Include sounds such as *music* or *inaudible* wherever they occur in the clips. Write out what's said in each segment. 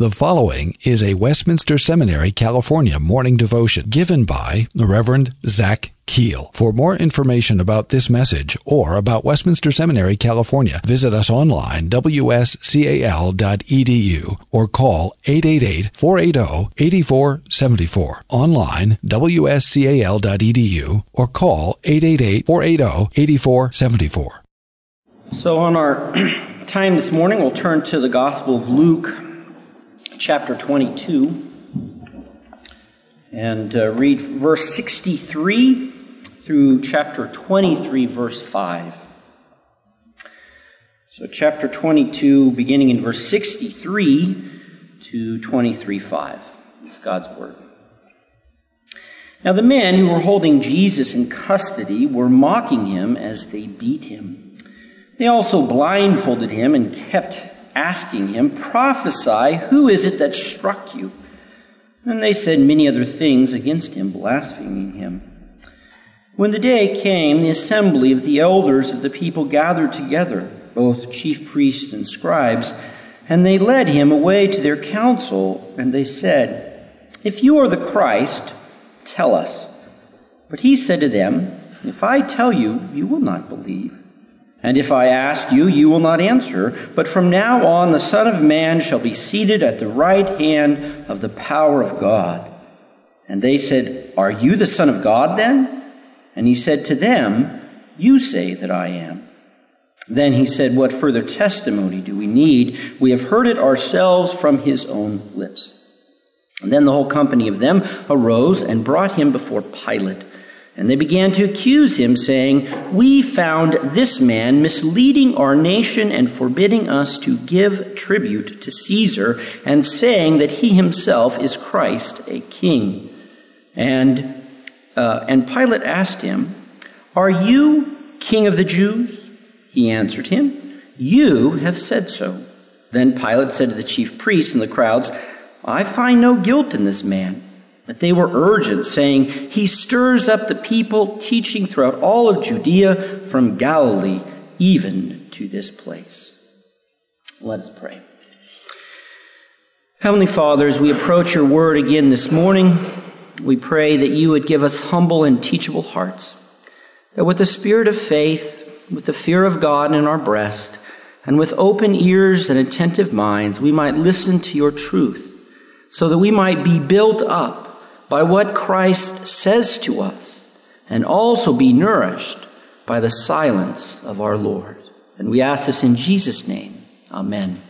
The following is a Westminster Seminary, California morning devotion given by the Reverend Zach Keele. For more information about this message or about Westminster Seminary, California, visit us online, wscal.edu, or call 888-480-8474. Online, wscal.edu, or call 888-480-8474. So on our *clears throat* time this morning, we'll turn to the Gospel of Luke, chapter 22, and uh, read verse 63 through chapter 23, verse 5. So, chapter 22, beginning in verse 63 to 23, 5. It's God's Word. Now, the men who were holding Jesus in custody were mocking him as they beat him. They also blindfolded him and kept asking him, Prophesy, who is it that struck you? And they said many other things against him, blaspheming him. When the day came, the assembly of the elders of the people gathered together, both chief priests and scribes, and they led him away to their council, and they said, If you are the Christ, tell us. But he said to them, If I tell you, you will not believe. And if I ask you, you will not answer. But from now on, the Son of Man shall be seated at the right hand of the power of God. And they said, Are you the Son of God then? And he said to them, You say that I am. Then he said, What further testimony do we need? We have heard it ourselves from his own lips. And then the whole company of them arose and brought him before Pilate. And they began to accuse him, saying, We found this man misleading our nation and forbidding us to give tribute to Caesar, and saying that he himself is Christ, a king. And, uh, and Pilate asked him, Are you king of the Jews? He answered him, You have said so. Then Pilate said to the chief priests and the crowds, I find no guilt in this man. But they were urgent, saying, He stirs up the people, teaching throughout all of Judea from Galilee even to this place. Let us pray. Heavenly Father, as we approach your word again this morning, we pray that you would give us humble and teachable hearts, that with the spirit of faith, with the fear of God in our breast, and with open ears and attentive minds, we might listen to your truth, so that we might be built up by what Christ says to us and also be nourished by the silence of our Lord. And we ask this in Jesus' name. Amen.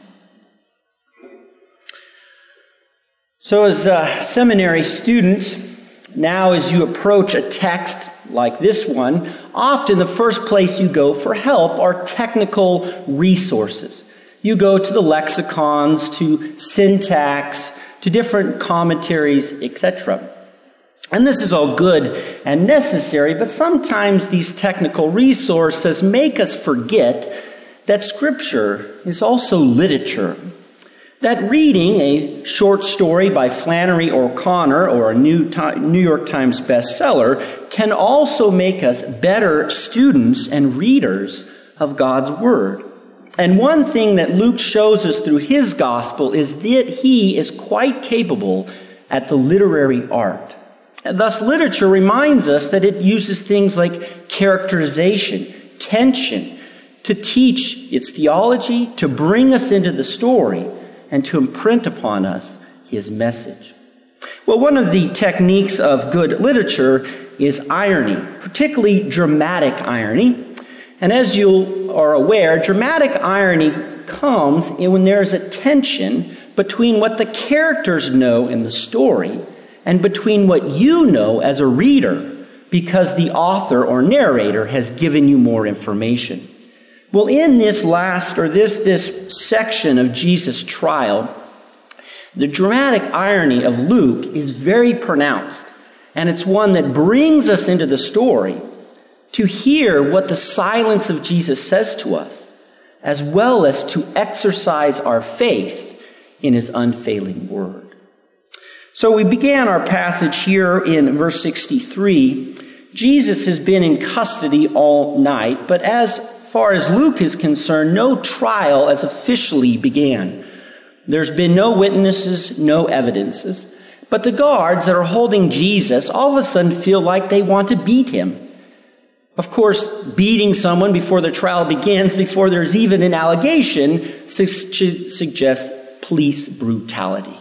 So, as uh, seminary students, now as you approach a text like this one, often the first place you go for help are technical resources. You go to the lexicons, to syntax, to different commentaries, etc. And this is all good and necessary, but sometimes these technical resources make us forget that Scripture is also literature. That reading a short story by Flannery O'Connor or a New, New York Times bestseller can also make us better students and readers of God's Word. And one thing that Luke shows us through his gospel is that he is quite capable at the literary art. Thus, literature reminds us that it uses things like characterization, tension, to teach its theology, to bring us into the story, and to imprint upon us his message. Well, one of the techniques of good literature is irony, particularly dramatic irony. And as you are aware, dramatic irony comes when there is a tension between what the characters know in the story and between what you know as a reader because the author or narrator has given you more information. Well, in this last or this this section of Jesus' trial, the dramatic irony of Luke is very pronounced, and it's one that brings us into the story to hear what the silence of Jesus says to us, as well as to exercise our faith in his unfailing word. So we began our passage here in verse 63. Jesus has been in custody all night, but as far as Luke is concerned, no trial has officially began. There's been no witnesses, no evidences. But the guards that are holding Jesus all of a sudden feel like they want to beat him. Of course, beating someone before the trial begins, before there's even an allegation, su- suggests police brutality.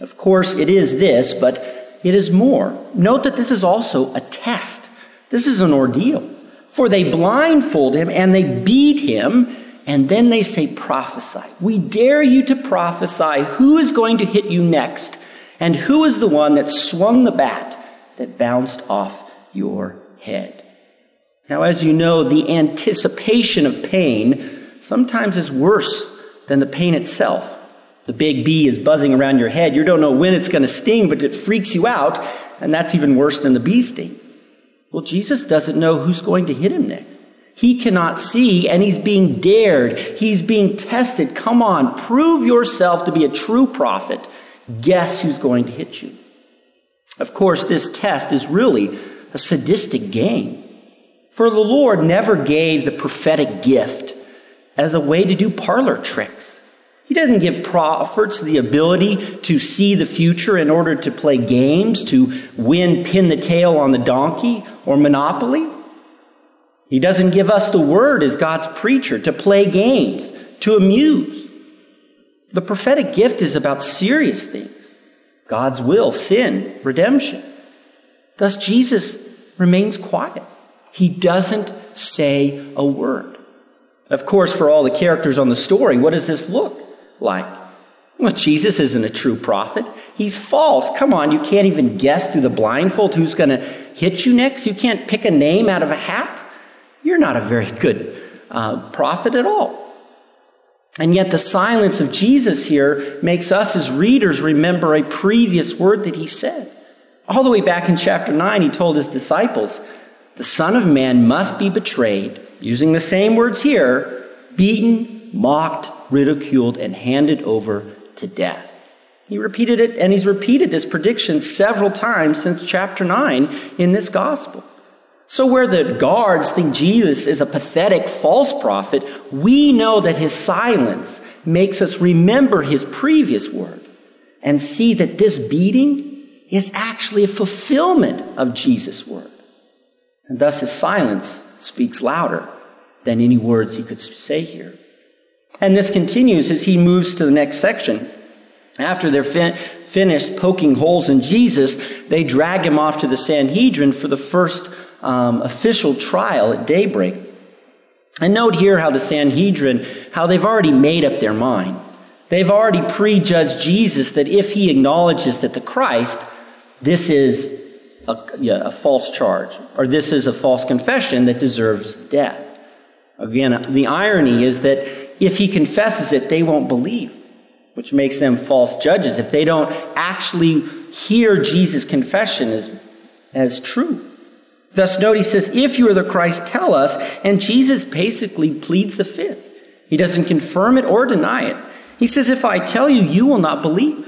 Of course, it is this, but it is more. Note that this is also a test. This is an ordeal. For they blindfold him and they beat him, and then they say, Prophesy. We dare you to prophesy who is going to hit you next, and who is the one that swung the bat that bounced off your head. Now, as you know, the anticipation of pain sometimes is worse than the pain itself. The big bee is buzzing around your head. You don't know when it's going to sting, but it freaks you out, and that's even worse than the bee sting. Well, Jesus doesn't know who's going to hit him next. He cannot see, and he's being dared. He's being tested. Come on, prove yourself to be a true prophet. Guess who's going to hit you? Of course, this test is really a sadistic game. For the Lord never gave the prophetic gift as a way to do parlor tricks. He doesn't give prophets the ability to see the future in order to play games, to win pin the tail on the donkey or monopoly. He doesn't give us the word as God's preacher to play games, to amuse. The prophetic gift is about serious things God's will, sin, redemption. Thus, Jesus remains quiet. He doesn't say a word. Of course, for all the characters on the story, what does this look like? Well, Jesus isn't a true prophet. He's false. Come on, you can't even guess through the blindfold who's going to hit you next. You can't pick a name out of a hat. You're not a very good uh, prophet at all. And yet, the silence of Jesus here makes us as readers remember a previous word that he said. All the way back in chapter 9, he told his disciples, the Son of Man must be betrayed, using the same words here, beaten, mocked, ridiculed, and handed over to death. He repeated it, and he's repeated this prediction several times since chapter 9 in this gospel. So, where the guards think Jesus is a pathetic false prophet, we know that his silence makes us remember his previous word and see that this beating is actually a fulfillment of Jesus' word. And thus his silence speaks louder than any words he could say here. And this continues as he moves to the next section. After they're fin- finished poking holes in Jesus, they drag him off to the Sanhedrin for the first um, official trial at daybreak. And note here how the Sanhedrin, how they've already made up their mind. They've already prejudged Jesus that if he acknowledges that the Christ, this is a, yeah, a false charge, or this is a false confession that deserves death. Again, the irony is that if he confesses it, they won't believe, which makes them false judges if they don't actually hear Jesus' confession as, as true. Thus, note he says, If you are the Christ, tell us. And Jesus basically pleads the fifth. He doesn't confirm it or deny it. He says, If I tell you, you will not believe.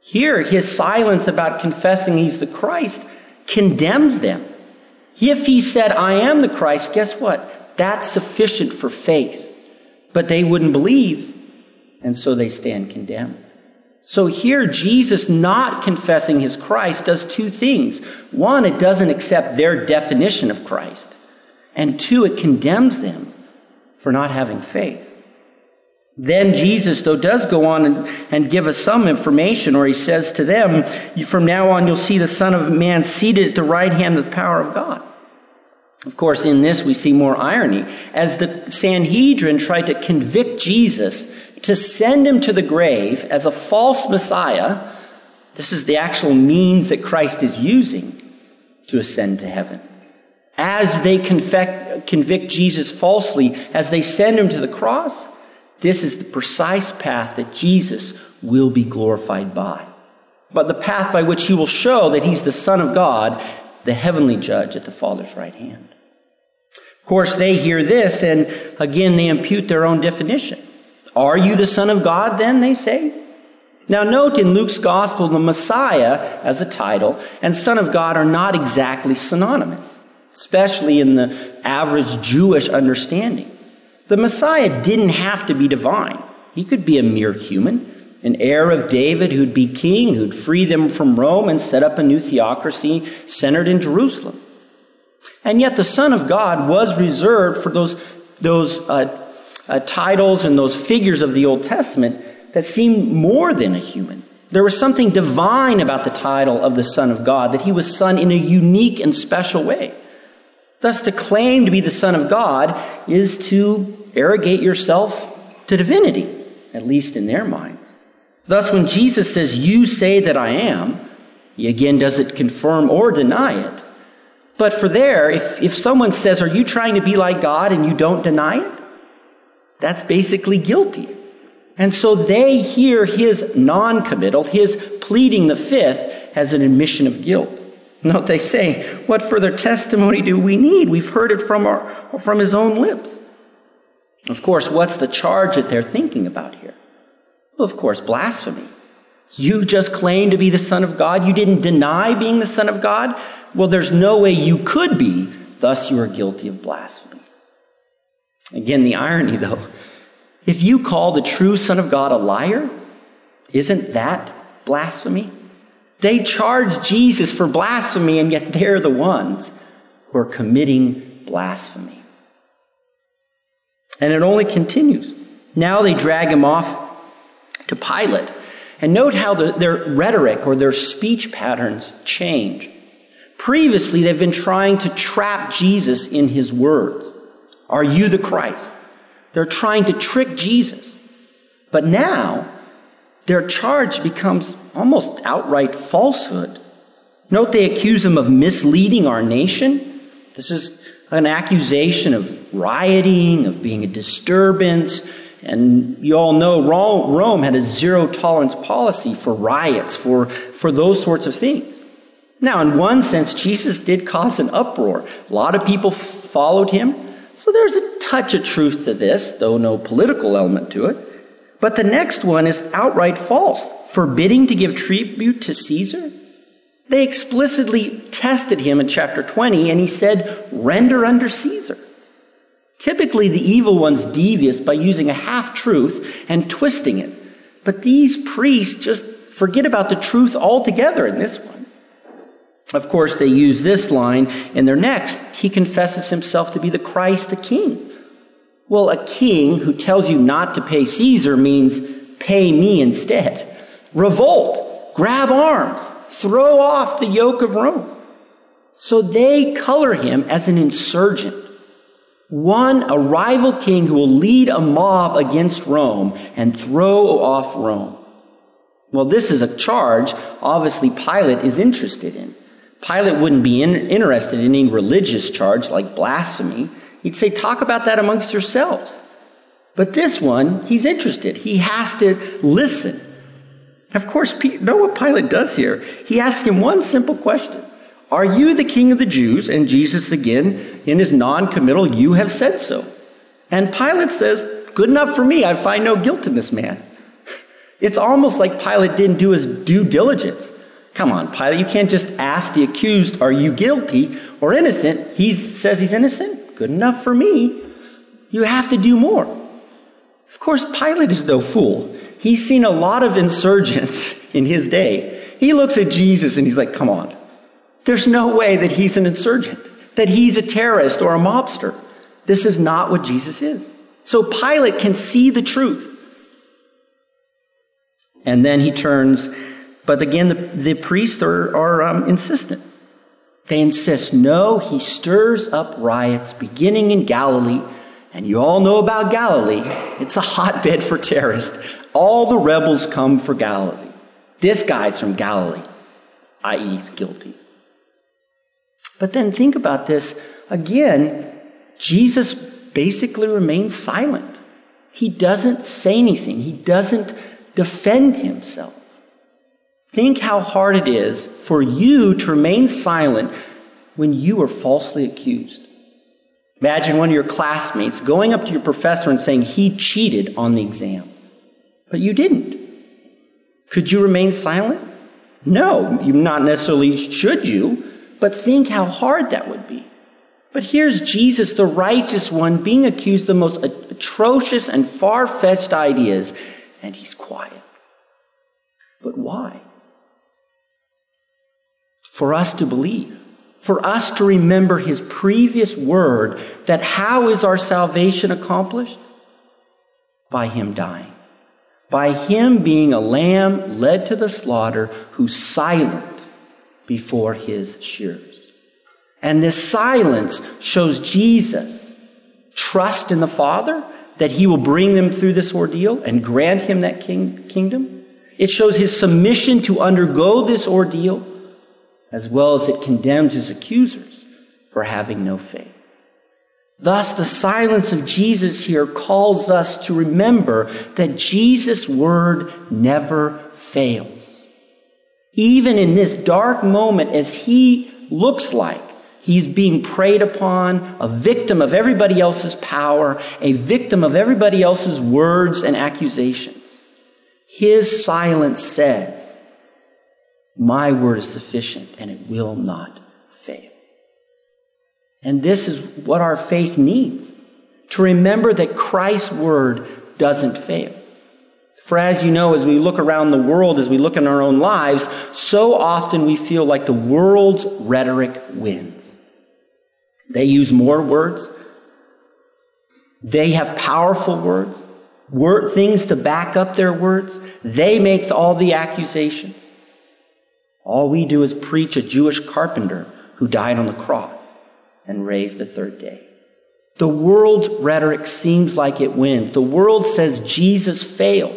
Here, his silence about confessing he's the Christ condemns them. If he said, I am the Christ, guess what? That's sufficient for faith. But they wouldn't believe, and so they stand condemned. So here, Jesus not confessing his Christ does two things. One, it doesn't accept their definition of Christ. And two, it condemns them for not having faith. Then Jesus, though, does go on and, and give us some information, or he says to them, From now on, you'll see the Son of Man seated at the right hand of the power of God. Of course, in this, we see more irony. As the Sanhedrin tried to convict Jesus to send him to the grave as a false Messiah, this is the actual means that Christ is using to ascend to heaven. As they convict, Jesus falsely, as they send him to the cross, this is the precise path that Jesus will be glorified by. But the path by which he will show that he's the Son of God, the heavenly judge at the Father's right hand. Of course, they hear this, and again, they impute their own definition. Are you the Son of God, then, they say? Now, note in Luke's Gospel, the Messiah as a title and Son of God are not exactly synonymous, especially in the average Jewish understanding. The Messiah didn't have to be divine. He could be a mere human, an heir of David who'd be king, who'd free them from Rome and set up a new theocracy centered in Jerusalem. And yet the Son of God was reserved for those, those uh, uh, titles and those figures of the Old Testament that seemed more than a human. There was something divine about the title of the Son of God, that he was Son in a unique and special way. Thus, to claim to be the Son of God is to arrogate yourself to divinity, at least in their minds. Thus, when Jesus says, You say that I am, he again doesn't confirm or deny it. But for there, if, if someone says, Are you trying to be like God and you don't deny it? That's basically guilty. And so they hear his non committal, his pleading the fifth, as an admission of guilt. Note they say, What further testimony do we need? We've heard it from, our, from his own lips. Of course, what's the charge that they're thinking about here? Well, of course, blasphemy. You just claimed to be the Son of God. You didn't deny being the Son of God. Well, there's no way you could be. Thus, you are guilty of blasphemy. Again, the irony, though, if you call the true Son of God a liar, isn't that blasphemy? They charge Jesus for blasphemy, and yet they're the ones who are committing blasphemy. And it only continues. Now they drag him off to Pilate. And note how the, their rhetoric or their speech patterns change. Previously, they've been trying to trap Jesus in his words. Are you the Christ? They're trying to trick Jesus. But now, their charge becomes almost outright falsehood. Note they accuse him of misleading our nation. This is an accusation of rioting, of being a disturbance. And you all know Rome had a zero tolerance policy for riots, for, for those sorts of things. Now, in one sense, Jesus did cause an uproar. A lot of people followed him. So there's a touch of truth to this, though no political element to it. But the next one is outright false, forbidding to give tribute to Caesar. They explicitly tested him in chapter 20, and he said, Render under Caesar. Typically, the evil one's devious by using a half truth and twisting it. But these priests just forget about the truth altogether in this one. Of course, they use this line in their next. He confesses himself to be the Christ, the King. Well, a king who tells you not to pay Caesar means pay me instead. Revolt, grab arms, throw off the yoke of Rome. So they color him as an insurgent, one, a rival king who will lead a mob against Rome and throw off Rome. Well, this is a charge obviously Pilate is interested in. Pilate wouldn't be in, interested in any religious charge like blasphemy. He'd say, talk about that amongst yourselves. But this one, he's interested. He has to listen. Of course, know what Pilate does here? He asks him one simple question Are you the king of the Jews? And Jesus, again, in his non committal, you have said so. And Pilate says, Good enough for me. I find no guilt in this man. It's almost like Pilate didn't do his due diligence. Come on, Pilate, you can't just ask the accused, Are you guilty or innocent? He says he's innocent good enough for me. You have to do more. Of course, Pilate is no fool. He's seen a lot of insurgents *laughs* in his day. He looks at Jesus and he's like, come on. There's no way that he's an insurgent, that he's a terrorist or a mobster. This is not what Jesus is. So Pilate can see the truth. And then he turns, but again, the, the priests are, are um, insistent. They insist, no, he stirs up riots beginning in Galilee. And you all know about Galilee. It's a hotbed for terrorists. All the rebels come for Galilee. This guy's from Galilee, i.e., he's guilty. But then think about this again. Jesus basically remains silent. He doesn't say anything, he doesn't defend himself. Think how hard it is for you to remain silent when you are falsely accused. Imagine one of your classmates going up to your professor and saying he cheated on the exam, but you didn't. Could you remain silent? No, you not necessarily should you, but think how hard that would be. But here's Jesus, the righteous one, being accused of the most atrocious and far fetched ideas, and he's quiet. But why? For us to believe, for us to remember his previous word that how is our salvation accomplished? By him dying. By him being a lamb led to the slaughter who's silent before his shears. And this silence shows Jesus trust in the Father that he will bring them through this ordeal and grant him that king, kingdom. It shows his submission to undergo this ordeal, as well as it condemns his accusers for having no faith. Thus, the silence of Jesus here calls us to remember that Jesus' word never fails. Even in this dark moment, as he looks like he's being preyed upon, a victim of everybody else's power, a victim of everybody else's words and accusations, his silence says, My word is sufficient and it will not fail. And this is what our faith needs to remember that Christ's word doesn't fail. For as you know, as we look around the world, as we look in our own lives, so often we feel like the world's rhetoric wins. They use more words. They have powerful words word, things to back up their words. They make all the accusations. All we do is preach a Jewish carpenter who died on the cross and raised the third day. The world's rhetoric seems like it wins. The world says Jesus failed.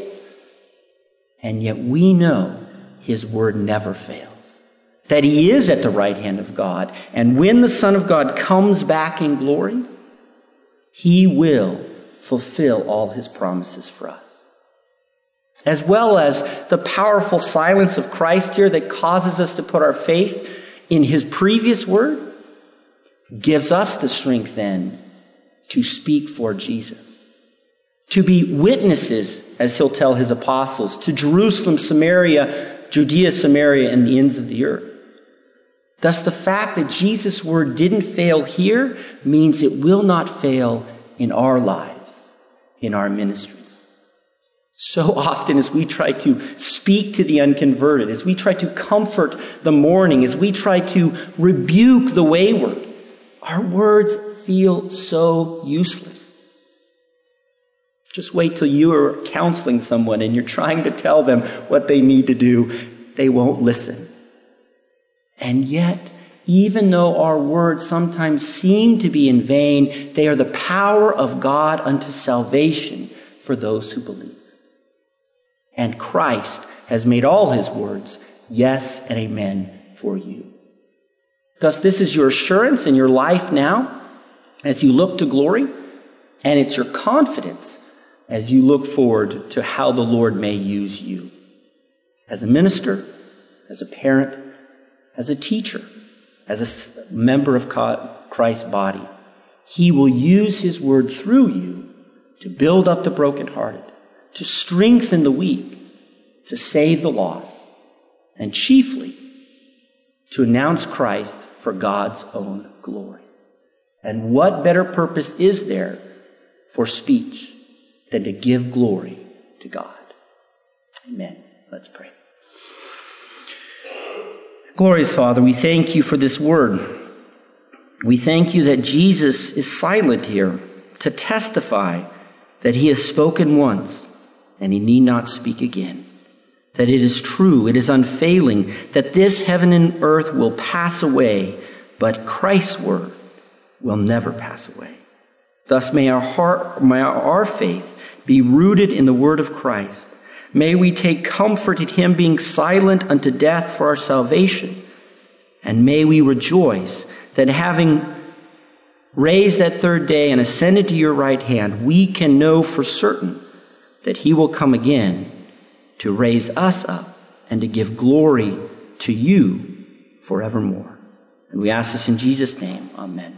And yet we know his word never fails. That he is at the right hand of God. And when the Son of God comes back in glory, he will fulfill all his promises for us. As well as the powerful silence of Christ here that causes us to put our faith in his previous word, gives us the strength then to speak for Jesus. To be witnesses, as he'll tell his apostles, to Jerusalem, Samaria, Judea, Samaria, and the ends of the earth. Thus, the fact that Jesus' word didn't fail here means it will not fail in our lives in our ministries. So often, as we try to speak to the unconverted, as we try to comfort the mourning, as we try to rebuke the wayward, our words feel so useless. Just wait till you are counseling someone and you're trying to tell them what they need to do. They won't listen. And yet, even though our words sometimes seem to be in vain, they are the power of God unto salvation for those who believe. And Christ has made all his words yes and amen for you. Thus, this is your assurance in your life now as you look to glory, and it's your confidence as you look forward to how the Lord may use you as a minister, as a parent, as a teacher as a member of Christ's body. He will use his word through you to build up the brokenhearted, to strengthen the weak, to save the lost, and chiefly to announce Christ for God's own glory. And what better purpose is there for speech than to give glory to God? Amen. Let's pray. Glorious Father, we thank you for this word. We thank you that Jesus is silent here to testify that he has spoken once and he need not speak again. That it is true, it is unfailing, that this heaven and earth will pass away, but Christ's word will never pass away. Thus may our heart, may our faith be rooted in the word of Christ May we take comfort in him being silent unto death for our salvation. And may we rejoice that having raised that third day and ascended to your right hand, we can know for certain that he will come again to raise us up and to give glory to you forevermore. And we ask this in Jesus' name. Amen.